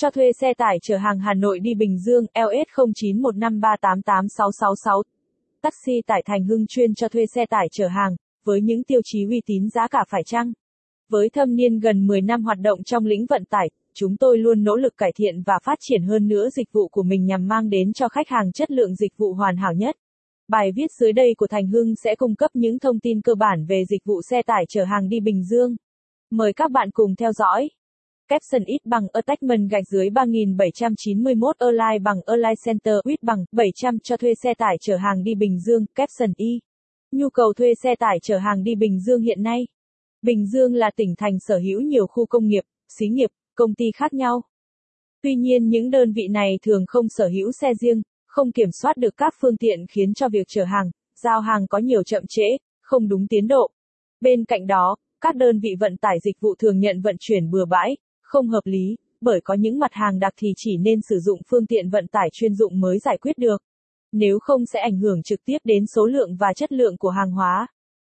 Cho thuê xe tải chở hàng Hà Nội đi Bình Dương LS 0915388666. Taxi tải Thành Hưng chuyên cho thuê xe tải chở hàng, với những tiêu chí uy tín giá cả phải chăng. Với thâm niên gần 10 năm hoạt động trong lĩnh vận tải, chúng tôi luôn nỗ lực cải thiện và phát triển hơn nữa dịch vụ của mình nhằm mang đến cho khách hàng chất lượng dịch vụ hoàn hảo nhất. Bài viết dưới đây của Thành Hưng sẽ cung cấp những thông tin cơ bản về dịch vụ xe tải chở hàng đi Bình Dương. Mời các bạn cùng theo dõi. Capson ít bằng Attachment gạch dưới 3791 Align bằng Align Center ít bằng 700 cho thuê xe tải chở hàng đi Bình Dương, Capson Y. Nhu cầu thuê xe tải chở hàng đi Bình Dương hiện nay. Bình Dương là tỉnh thành sở hữu nhiều khu công nghiệp, xí nghiệp, công ty khác nhau. Tuy nhiên những đơn vị này thường không sở hữu xe riêng, không kiểm soát được các phương tiện khiến cho việc chở hàng, giao hàng có nhiều chậm trễ, không đúng tiến độ. Bên cạnh đó, các đơn vị vận tải dịch vụ thường nhận vận chuyển bừa bãi, không hợp lý, bởi có những mặt hàng đặc thì chỉ nên sử dụng phương tiện vận tải chuyên dụng mới giải quyết được. Nếu không sẽ ảnh hưởng trực tiếp đến số lượng và chất lượng của hàng hóa.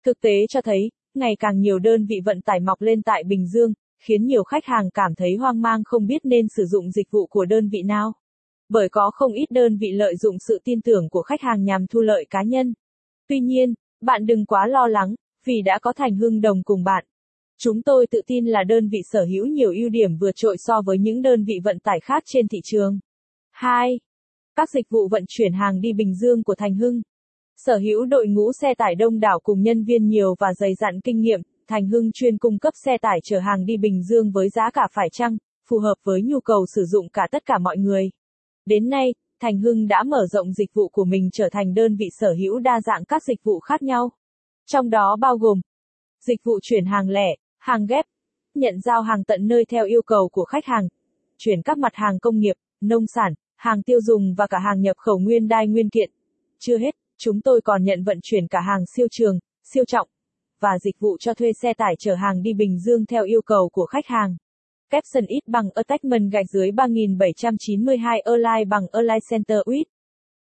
Thực tế cho thấy, ngày càng nhiều đơn vị vận tải mọc lên tại Bình Dương, khiến nhiều khách hàng cảm thấy hoang mang không biết nên sử dụng dịch vụ của đơn vị nào. Bởi có không ít đơn vị lợi dụng sự tin tưởng của khách hàng nhằm thu lợi cá nhân. Tuy nhiên, bạn đừng quá lo lắng, vì đã có Thành Hưng đồng cùng bạn. Chúng tôi tự tin là đơn vị sở hữu nhiều ưu điểm vượt trội so với những đơn vị vận tải khác trên thị trường. 2. Các dịch vụ vận chuyển hàng đi Bình Dương của Thành Hưng. Sở hữu đội ngũ xe tải đông đảo cùng nhân viên nhiều và dày dặn kinh nghiệm, Thành Hưng chuyên cung cấp xe tải chở hàng đi Bình Dương với giá cả phải chăng, phù hợp với nhu cầu sử dụng cả tất cả mọi người. Đến nay, Thành Hưng đã mở rộng dịch vụ của mình trở thành đơn vị sở hữu đa dạng các dịch vụ khác nhau. Trong đó bao gồm dịch vụ chuyển hàng lẻ, hàng ghép, nhận giao hàng tận nơi theo yêu cầu của khách hàng, chuyển các mặt hàng công nghiệp, nông sản, hàng tiêu dùng và cả hàng nhập khẩu nguyên đai nguyên kiện. Chưa hết, chúng tôi còn nhận vận chuyển cả hàng siêu trường, siêu trọng và dịch vụ cho thuê xe tải chở hàng đi Bình Dương theo yêu cầu của khách hàng. Capson ít bằng Attachment gạch dưới 3792 Align bằng Align Center with